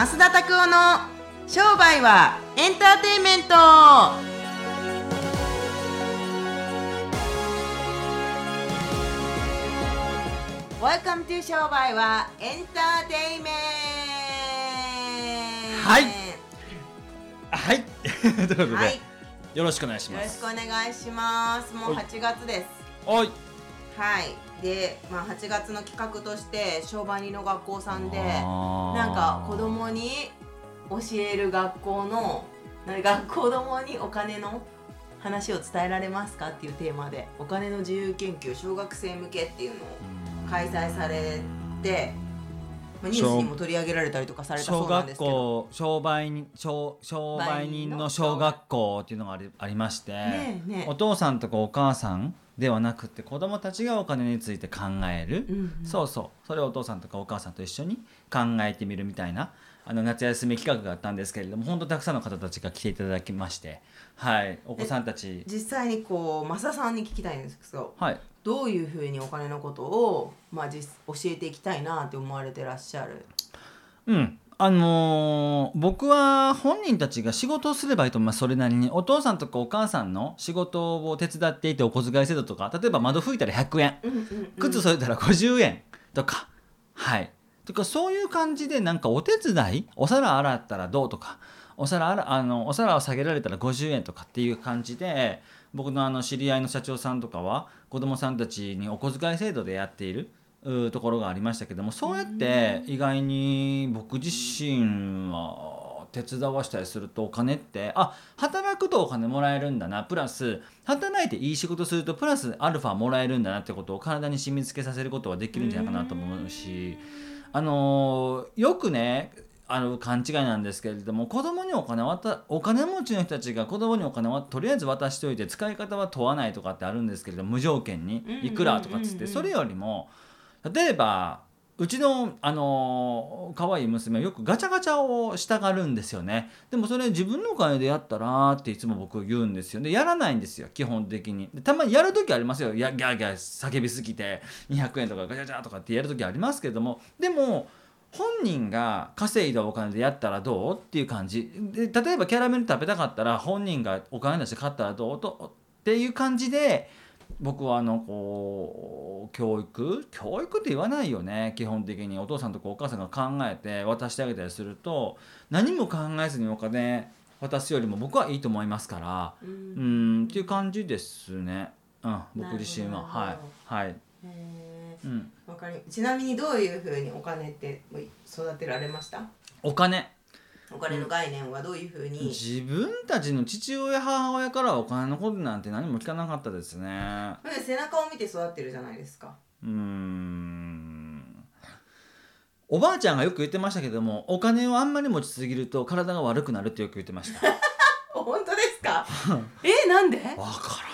増田拓夫の商売はエンターテインメント。ワ e 商売はエンターテインメント。はい。はい。ということで、はい。よろしくお願いしよろしますくお願いします。もうはい。8月です。おい。はいで、まあ、8月の企画として商売人の学校さんでなんか子供に教える学校のな学子供にお金の話を伝えられますかっていうテーマでお金の自由研究小学生向けっていうのを開催されて、まあ、ニュースにも取り上げられたりとかされた小学そうなんですけど。校商売人商商売人の小学校っていうのがありありまして、ねえねえお父さんとかお母さんではなくて子供たちがお金について考える、うんうん。そうそう。それをお父さんとかお母さんと一緒に考えてみるみたいなあの夏休み企画があったんですけれども本当たくさんの方たちが来ていただきまして。はい。お子さんたち。実際にこう増田さんに聞きたいんですけどはい。どういうふうにお金のことを、まあ、実教えていきたいなって思われてらっしゃる？うんあのー僕は本人たちが仕事をすればいいと思いますそれなりに。お父さんとかお母さんの仕事を手伝っていてお小遣い制度とか。例えば窓拭いたら100円。うんうんうん。靴添えたら50円とか、はい。とかそういう感じでなんかお手伝いお皿洗ったらどうとか。お皿洗あのお皿を下げられたら50円とかっていう感じで僕のあの知り合いの社長さんとかは子供さんたちにお小遣い制度でやっているうーところがありましたけどもそうやって意外に僕自身は手伝わしたりするとお金ってあ働くとお金もらえるんだなプラス働いていい仕事するとプラスアルファもらえるんだなってことを体に染み付けさせることはできるんじゃないかなと思うしあのーよくねあの勘違いなんですけれども子供にお金渡お金持ちの人たちが子供にお金をとりあえず渡しておいて使い方は問わないとかってあるんですけれども無条件にいくらとかっつっうん。うんうんうんてそれよりも例えばうちのあの可愛い娘はよくガチャガチャをしたがるんですよね。でもそれ自分のお金でやったらっていつも僕言うんですよ。でやらないんですよ基本的に。たまにやる時ありますよ。やギャーギャー叫びすぎて200円とかガチャガチャとかってやる時ありますけども。でも本人が稼いだお金でやったらどうっていう感じ。で例えばキャラメル食べたかったら本人がお金出して買ったらどうとっていう感じで僕はあのこう教育？教育って言わないよね基本的に。お父さんとかお母さんが考えて渡してあげたりすると何も考えずにお金渡すよりも僕はいいと思いますから。ううんんっていう感じですね、うん、僕自身は。はい。はい、へうん、かりちなみにどういうふうにお金って育てられました？お金お金の概念はどういうふうに、自分たちの父親母親からはお金のことなんて何も聞かなかったですね。背中を見て育ってるじゃないですか。うーん。おばあちゃんがよく言ってましたけどもお金をあんまり持ちすぎると体が悪くなるってよく言ってました。本当ですか？えなんで？わからん。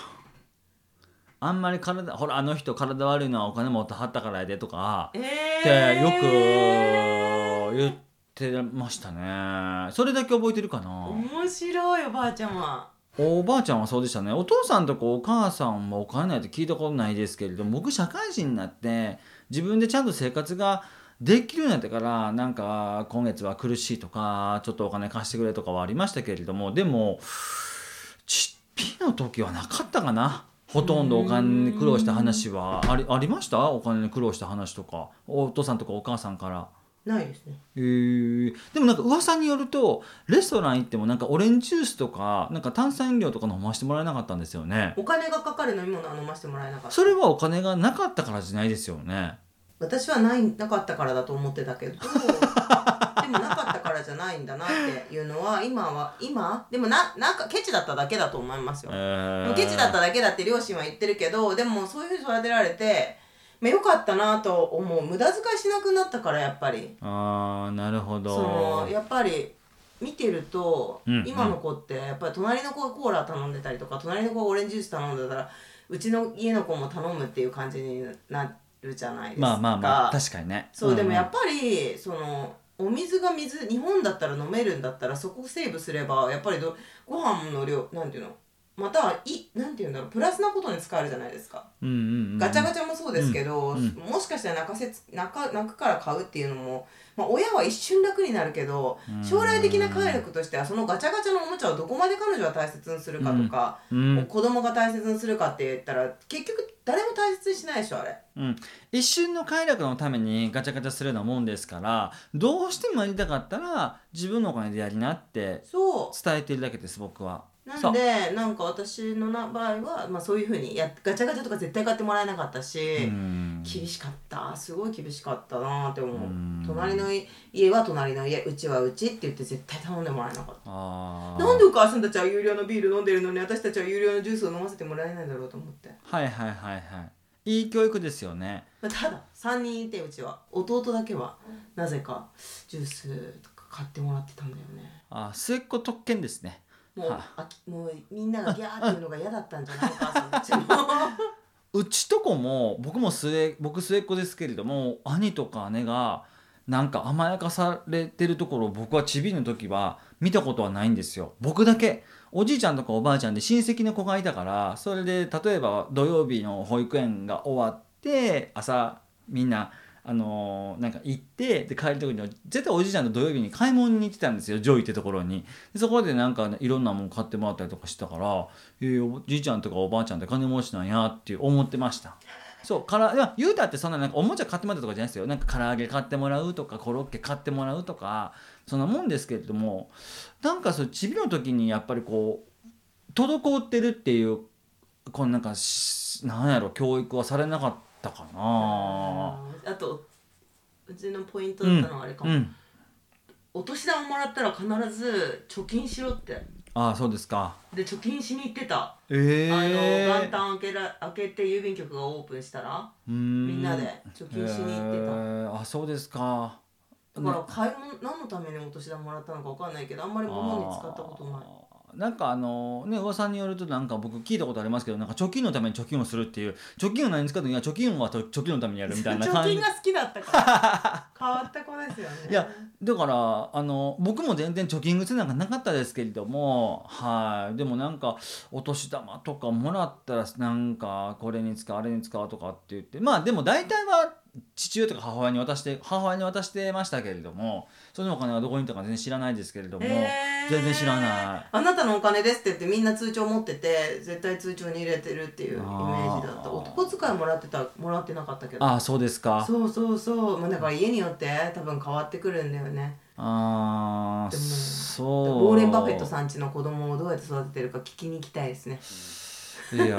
あんまり体ほらあの人体悪いのはお金持ってはったからやでとかえってー、よく言ってましたね。それだけ覚えてるかな？面白いおばあちゃんは。おばあちゃんはそうでしたね。お父さんとかお母さんもお金ないって聞いたことないですけれども僕社会人になって自分でちゃんと生活ができるようになってからなんか今月は苦しいとかちょっとお金貸してくれとかはありましたけれどもでもちっぴの時はなかったかな。ほとんどお金に苦労した話は。ありありました？お金に苦労した話とか。お父さんとかお母さんから。ないですね。へー。でもなんか噂によるとレストラン行ってもなんかオレンジジュースとかなんか炭酸飲料とか飲ませてもらえなかったんですよね。お金がかかる飲み物は飲ませてもらえなかった。それはお金がなかったからじゃないですよね。私はないなかったからだと思ってたけど でもなかったからじゃないんだなっていうのは今は今でもななんかケチだっただけだと思いますよ、えー。ケチだっただけだって両親は言ってるけどでもそういうふうに育てられて、まあ、よかったなと思う。無駄遣いしなくなったからやっぱり。あーなるほそどのやっぱり見てると、うん今の子ってやっぱり隣の子がコーラ頼んでたりとか隣の子がオレンジジュース頼んでたらうちの家の子も頼むっていう感じになるじゃないですか。まあまあまあ確かにね。そう、でもやっぱぱりそのお水が水日本だったら飲めるんだったらそこをセーブすればやっぱりどご飯の量なんていうのまたはいなんて言うんだろうプラスなことに使えるじゃないですか、うんうんうんガチャガチャもそうですけど、うん。うんもしかしたら泣かせ泣か泣くから買うっていうのも、まあ、親は一瞬楽になるけどうん。将来的な快楽としてはそのガチャガチャのおもちゃをどこまで彼女は大切にするかとか、うん。子供が大切にするかって言ったら結局誰も大切にしないでしょあれ。うん、一瞬の快楽のためにガチャガチャするようなもんですからどうしてもやりたかったら自分のお金でやりなってそう。伝えてるだけです僕は。なんでなんか私のな場合は、まあ、そういうふうにやガチャガチャとか絶対買ってもらえなかったし、うん。厳しかった。すごい厳しかったなって思う、うん。隣の家は隣の家うちはうちって言って絶対頼んでもらえなかった。なんでお母さんたちは有料のビール飲んでるの？に私たちは有料のジュースを飲ませてもらえないんだろうと思って、はいはいはいはい。いい教育ですよね。まあ、ただ3人いてうちは。弟だけはなぜかジュースとか買ってもらってたんだよね。あ末っ子特権ですね。もうはあ。きもうみんながギャーっていうのが嫌だったんじゃないお母さんたちもうちとこも僕も末僕末っ子ですけれども兄とか姉がなんか甘やかされてるところを僕はちびの時は見たことはないんですよ。僕だけ。おじいちゃんとかおばあちゃんで親戚の子がいたからそれで例えば土曜日の保育園が終わって朝みんなあのなんか行ってで帰る時には絶対おじいちゃんと土曜日に買い物に行ってたんですよジョイってところに。そこでなんか、ね、いろんなもん買ってもらったりとかしてたからえーおじいちゃんとかおばあちゃんって金持ちなんやって思ってました。そうからいや言うたってそんななんかおもちゃ買ってもらったとかじゃないですよなんか唐揚げ買ってもらうとかコロッケ買ってもらうとかそんなもんですけれどもなんかそうちびの時にやっぱりこう滞ってるっていうこのなんかしなんやろ教育はされなかったかな。あとうちのポイントだったのはあれかも、うんお年玉もらったら必ず貯金しろって。ああそうですか。で貯金しに行ってた、えあのえ元旦開けら開けて郵便局がオープンしたらみみんなで貯金しに行ってた、あそうですか。だから買い物何のためにお年玉もらったのかわかんないけどあんまり物に使ったことないなんかあのね噂によるとなんか僕聞いたことありますけどなんか貯金のために貯金をするっていう貯金を何に使うのいや貯金はと貯金のためにやるみたいな貯感じ金が好きだったから。変わった子ですよね。いやだからあの僕も全然貯金癖なんかなかったですけれどもはい。でもなんかお年玉とかもらったらなんかこれに使うあれに使うとかって言ってまあでも大体は父親とか母親に渡して母親に渡してましたけれどもそのお金はどこに行ったか全然知らないですけれども、えー全然知らない。あなたのお金ですって言ってみんな通帳持ってて絶対通帳に入れてるっていうイメージだった。男使いもらってたもらってなかったけど。ああそうですか。そうそうそう、まあ、だから家によって多分変わってくるんだよね。ああでもそう。ウォーレン・バフェットさんちの子供をどうやって育ててるか聞きに行きたいですねいや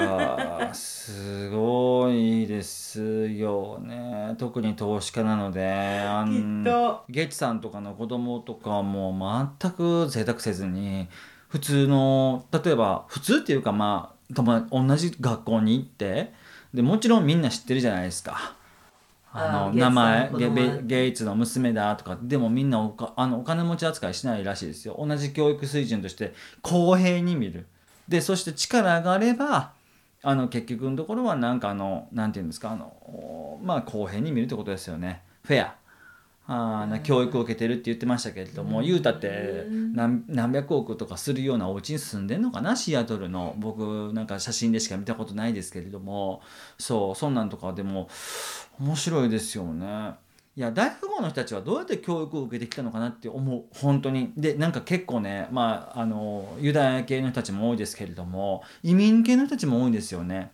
ーすごいですよね。特に投資家なのであんゲイツさんとかの子供とかも全く贅沢せずに普通の例えば普通っていうかまあ同じ学校に行ってでもちろんみんな知ってるじゃないですか。あの名前ゲイツの娘だとかでもみんなおかあのお金持ち扱いしないらしいですよ。同じ教育水準として公平に見るでそして力があればあの結局のところはなんかあのなんていうんですかあのおまあ公平に見るってことですよね。フェア。あーな教育を受けてるって言ってましたけれども、言うたって何何百億とかするようなお家に住んでんのかなシアトルの。僕なんか写真でしか見たことないですけれども。そうそんなんとかでも面白いですよね。いや大富豪の人たちはどうやって教育を受けてきたのかなって思う本当にでなんか結構ねまああのユダヤ系の人たちも多いですけれども移民系の人たちも多いんですよね。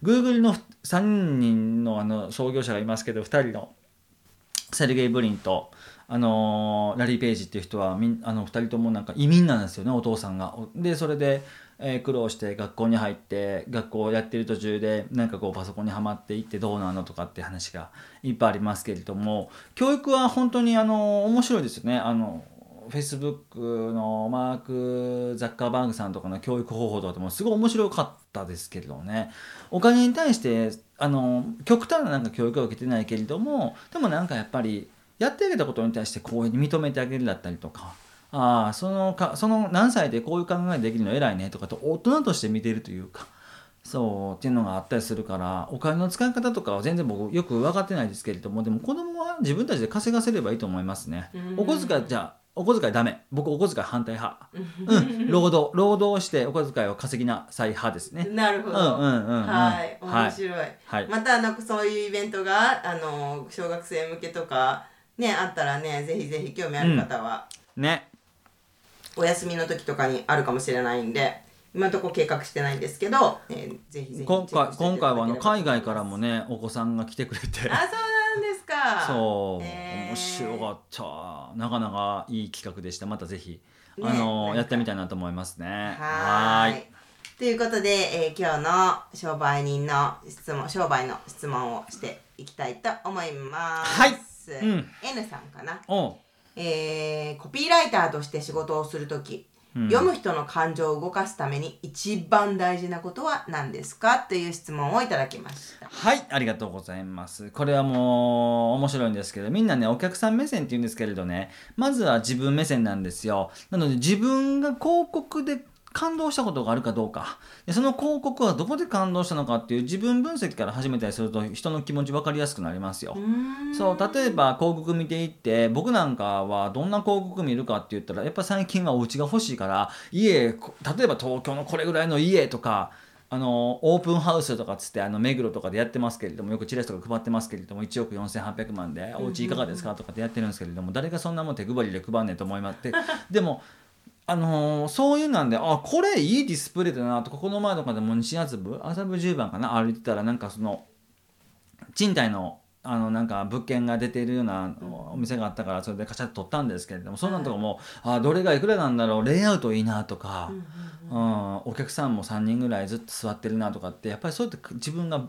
Google の3人のあの創業者がいますけど2人のセルゲイ・ブリンと、あのラリー・ペイジっていう人はあの2人ともなんか移民なんですよねお父さんが。でそれで、え苦労して学校に入って学校をやってる途中でなんかこうパソコンにはまっていってどうなのとかって話がいっぱいありますけれども教育は本当にあの面白いですよね。あのフェイスブックのマーク・ザッカーバーグさんとかの教育方法とかでもすごい面白かったですけれどもねお金に対してあの極端ななんか教育は受けてないけれどもでもなんかやっぱりやってあげたことに対して公平に認めてあげるだったりとかああそのかその何歳でこういう考えできるの偉いねとかと大人として見てるというかそうっていうのがあったりするからお金の使い方とかは全然僕よく分かってないですけれどもでも子供は自分たちで稼がせればいいと思いますね。うん。お小遣いじゃあお小遣いダメ。僕お小遣い反対派。うん。労働労働してお小遣いを稼ぎなさい派ですね。なるほど、うんうんうんうん。はい。はい。面白い、はい。またなんかそういうイベントがあの小学生向けとかねあったらねぜひぜひ興味ある方は、ねお休みの時とかにあるかもしれないんで今のところ計画してないんですけど、えーぜひぜひ今回今回はあの海外からもねお子さんが来てくれて。あそうなんですか。そう、へー。面白かった。なかなかいい企画でした。またぜひ、ねあのやってみたいなと思いますね。はーい。ということで、えー今日の商売人の質問商売の質問をしていきたいと思います。はい。うん。N さんかな、おうえーコピーライターとして仕事をするとき、うん読む人の感情を動かすために一番大事なことは何ですか？という質問をいただきました。はい、ありがとうございます。これはもう面白いんですけど、みんなね、お客さん目線って言うんですけれどね、まずは自分目線なんですよ。なので自分が広告で感動したことがあるかどうか。でその広告はどこで感動したのかっていう自分分析から始めたりすると人の気持ち分かりやすくなりますよ。そう例えば広告見ていって僕なんかはどんな広告見るかって言ったらやっぱ最近はお家が欲しいから家こ例えば東京のこれぐらいの家とかあのオープンハウスとかっつってあの目黒とかでやってますけれどもよくチラシとか配ってますけれども1億4800万でお家いかがですかとかってやってるんですけれども誰がそんなもん手配りで配んねんと思いまって。でもあのーそういうなんであこれいいディスプレイだなとかこの前とかでも西麻布麻布十番かな歩いてたらなんかその賃貸のあのなんか物件が出ているようなお店があったからそれでカシャッと撮ったんですけれどもそんなんとかも、あどれがいくらなんだろうレイアウトいいなとか、うんお客さんも3人ぐらいずっと座ってるなとかってやっぱりそうやって自分が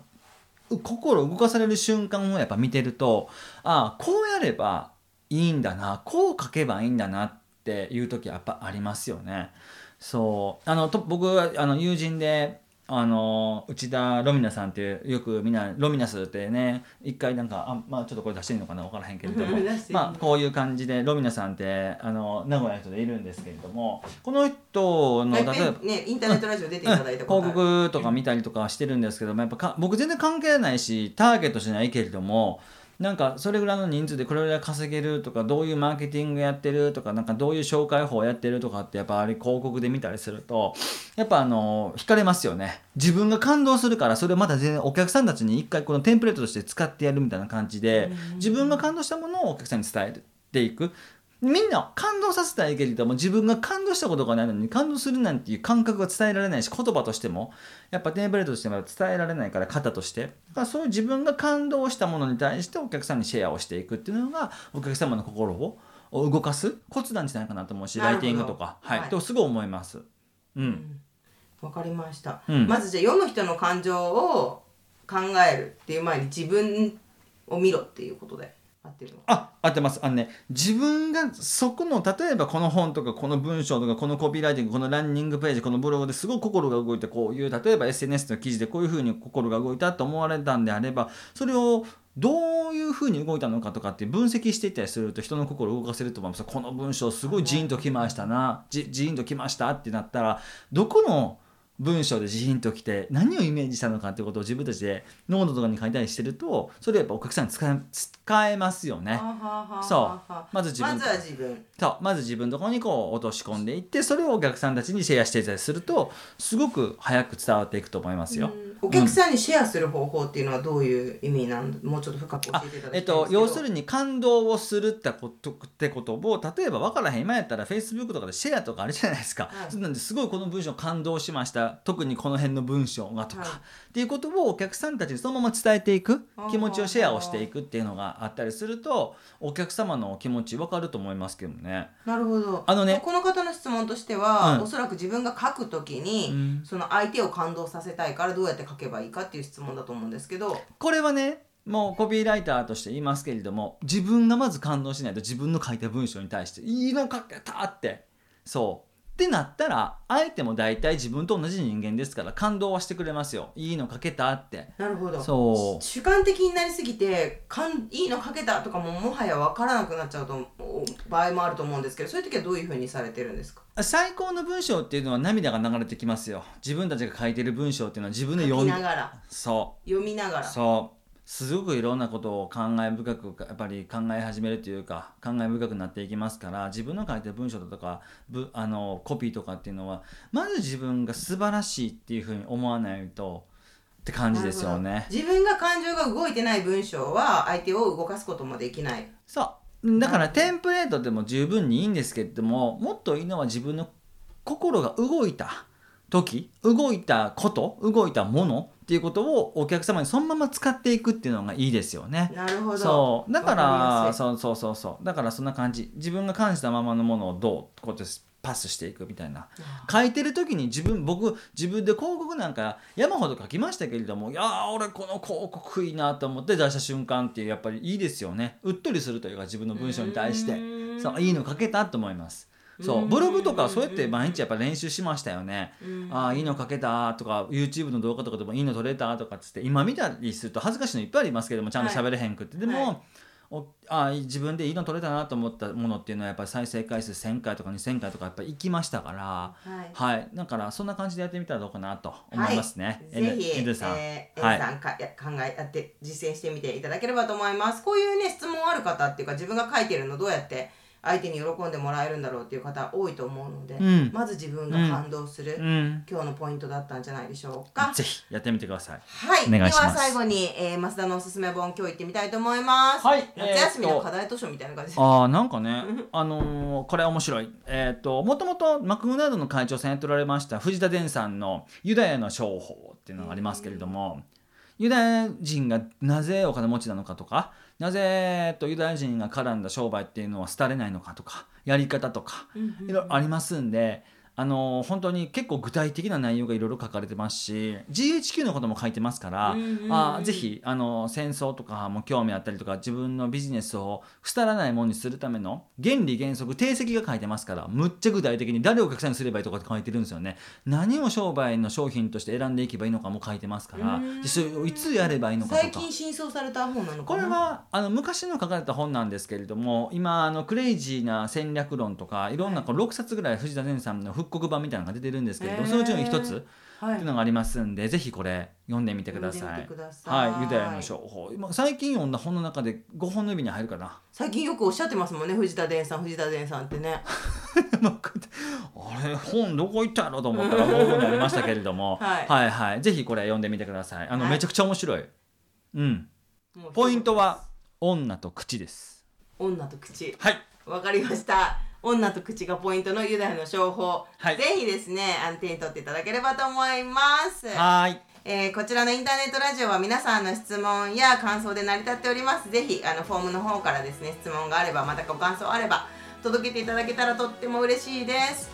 う心動かされる瞬間をやっぱ見てるとああこうやればいいんだなこう書けばいいんだなっていう時はやっぱありますよね。そう。あのと僕はあの友人であの内田ロミナさんっていうよくみんなロミナスってね一回なんかあまあちょっとこれ出していいのかな分からへんけれども まあこういう感じでロミナさんってあの名古屋の人でいるんですけれどもこの人のはい例えばね、インターネットラジオ出ていただいた広る。告とか見たりとかしてるんですけどもやっぱか僕全然関係ないしターゲットしないけれどもなんかそれぐらいの人数でこれぐらい稼げるとかどういうマーケティングやってるとかなんかどういう紹介法やってるとかってやっぱあれ広告で見たりするとやっぱあの惹かれますよね。自分が感動するからそれをまた全然お客さんたちに一回このテンプレートとして使ってやるみたいな感じで自分が感動したものをお客さんに伝えていくみんな感動させたいけれども自分が感動したことがないのに感動するなんていう感覚が伝えられないし言葉としてもやっぱテートとしても伝えられないから型として。だからそういう自分が感動したものに対してお客さんにシェアをしていくっていうのがお客様の心を動かすコツなんじゃないかなと思うしライティングとか。はい、はい。とすごい思います。うん、うん。わかりました、うん。まずじゃあ読む人の感情を考えるっていう前に自分を見ろっていうことで合ってるのあ合ってます。あのね自分がそこの例えばこの本とかこの文章とかこのコピーライティングこのランニングページこのブログですごい心が動いてこういう例えば SNS の記事でこういうふうに心が動いたと思われたんであればそれをどういうふうに動いたのかとかって分析していったりすると人の心を動かせると思います。この文章すごいジーンときましたな。ジーンときましたってなったらどこの文章でジーンときて何をイメージしたのかってことを自分たちでノートとかに書いたりしてるとそれやっぱお客さんに使え使えますよね。そう。まず自分。まずは自分。そう。まず自分のところにこう落とし込んでいってそれをお客さんたちにシェアしていたりするとすごく早く伝わっていくと思いますよ。うんお客さんにシェアする方法っていうのはどういう意味なん？もうちょっと深く教あえていただきたいんえっと、ですけど。要するに感動をするってことってことを例えば分からへん今やったら Facebook とかでシェアとかあるじゃないですか、はい。なんですごいこの文章感動しました。特にこの辺の文章がとか、はい。っていうことをお客さんたちにそのまま伝えていく気持ちをシェアをしていくっていうのがあったりするとお客様の気持ち分かると思いますけどね。なるほど。あのねこの方の質問としては、うん。おそらく自分が書くときに、うん。その相手を感動させたいからどうやって書けばいいかっていう質問だと思うんですけどこれはねもうコピーライターとして言いますけれども自分がまず感動しないと自分の書いた文章に対して「いいの書けた!」ってそうってなったら相手も大体自分と同じ人間ですから感動はしてくれますよ「いいの書けた!」って。なるほど。そう。主観的になりすぎてかんいいの書けたとかももはや分からなくなっちゃうとお場合もあると思うんですけどそういう時はどういうふうにされてるんですか？最高の文章っていうのは涙が流れてきますよ。自分たちが書いてる文章っていうのは自分で読みながら。そ読みながら。うそうすごくいろんなことを考え深くやっぱり考え始めるというか考え深くなっていきますから自分の書いてる文章だとかぶあのコピーとかっていうのはまず自分が素晴らしいっていうふうに思わないとって感じですよね。自分が感情が動いてない文章は相手を動かすこともできないそうだからテンプレートでも十分にいいんですけれどももっといいのは自分の心が動いた時動いたこと動いたものっていうことをお客様にそのまま使っていくっていうのがいいですよね。なるほど。そう。だからそうそうそうそう。だからそんな感じ。自分が感じたままのものをどうこうやってパスしていくみたいな。書いてる時に自分僕自分で広告なんか山ほど書きましたけれどもいやー俺この広告いいなと思って出した瞬間ってやっぱりいいですよね。うっとりするというか自分の文章に対して。そういいの書けたと思いますそう。うん。ブログとかそうやって毎日やっぱ練習しましたよね。うん。ああいいの書けたとか YouTube の動画とかでもいいの撮れたとかっつって今見たりすると恥ずかしいのいっぱいありますけどもちゃんと喋れへんくって、でも、はい。おあー自分でいいの撮れたなと思ったものっていうのはやっぱり再生回数1000回とか2000回とかやっぱり行きましたからはい。はい。だからそんな感じでやってみたらどうかなと思いますね、はい、ぜひ、エヌさん、えー、はいさん。か、や考えやって実践してみていただければと思います。こういうね質問ある方っていうか自分が書いてるのどうやって相手に喜んでもらえるんだろうっていう方多いと思うので、うんまず自分が感動する、うん今日のポイントだったんじゃないでしょうか。ぜひやってみてくださいはい、では最後に、えー、増田のおすすめ本今日行ってみたいと思います。はい夏休みの課題図書みたいな感じで。あーなんかね、あのーこれ面白い。えっ、と、もともとマクドナルドの会長さんやっておられました藤田伝さんのユダヤの商法っていうのがありますけれども、ユダヤ人がなぜお金持ちなのかとか、なぜ、と、ユダヤ人が絡んだ商売っていうのは廃れないのかとか、やり方とか、うんうんいろいろありますんで、あのー本当に結構具体的な内容がいろいろ書かれてますし GHQ のことも書いてますから、うんうんうんあーぜひ、あのー戦争とかも興味あったりとか自分のビジネスを廃らないものにするための原理原則定石が書いてますからむっちゃ具体的に誰をお客さんにすればいいとかって書いてるんですよね。何を商売の商品として選んでいけばいいのかも書いてますからいつやればいいのかとか。最近新装された本なのかな？これはあの昔の書かれた本なんですけれども今あのクレイジーな戦略論とかいろんなこう6冊ぐらい藤田善さんの復刻版みたいなのが出てるんですけれどもそのうちの一つはい。っていうのがありますんでぜひこれ読んでみてください。はいユダヤの商法今最近読んだ本の中で5本の指に入るかな？最近よくおっしゃってますもんね藤田伝さん藤田伝さんってね。あれ本どこ行ったのと思ったら5本にありましたけれども、はい。はいはい。ぜひこれ読んでみてください。あの、はい。めちゃくちゃ面白い。うん。ポイントは女と口です。女と口。はい。わかりました。女と口がポイントのユダヤの商法、はいぜひですね、あの手に取っていただければと思います。はーいえーこちらのインターネットラジオは皆さんの質問や感想で成り立っております。ぜひあのフォームの方からですね、質問があれば、またご感想あれば届けていただけたらとっても嬉しいです。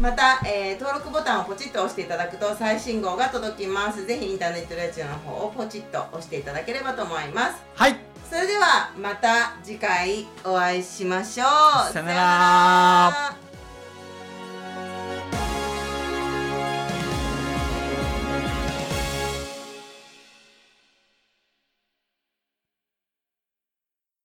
また、えー登録ボタンをポチッと押していただくと最新号が届きます。ぜひインターネットラジオの方をポチッと押していただければと思います。はいそれではまた次回お会いしましょう。さよなら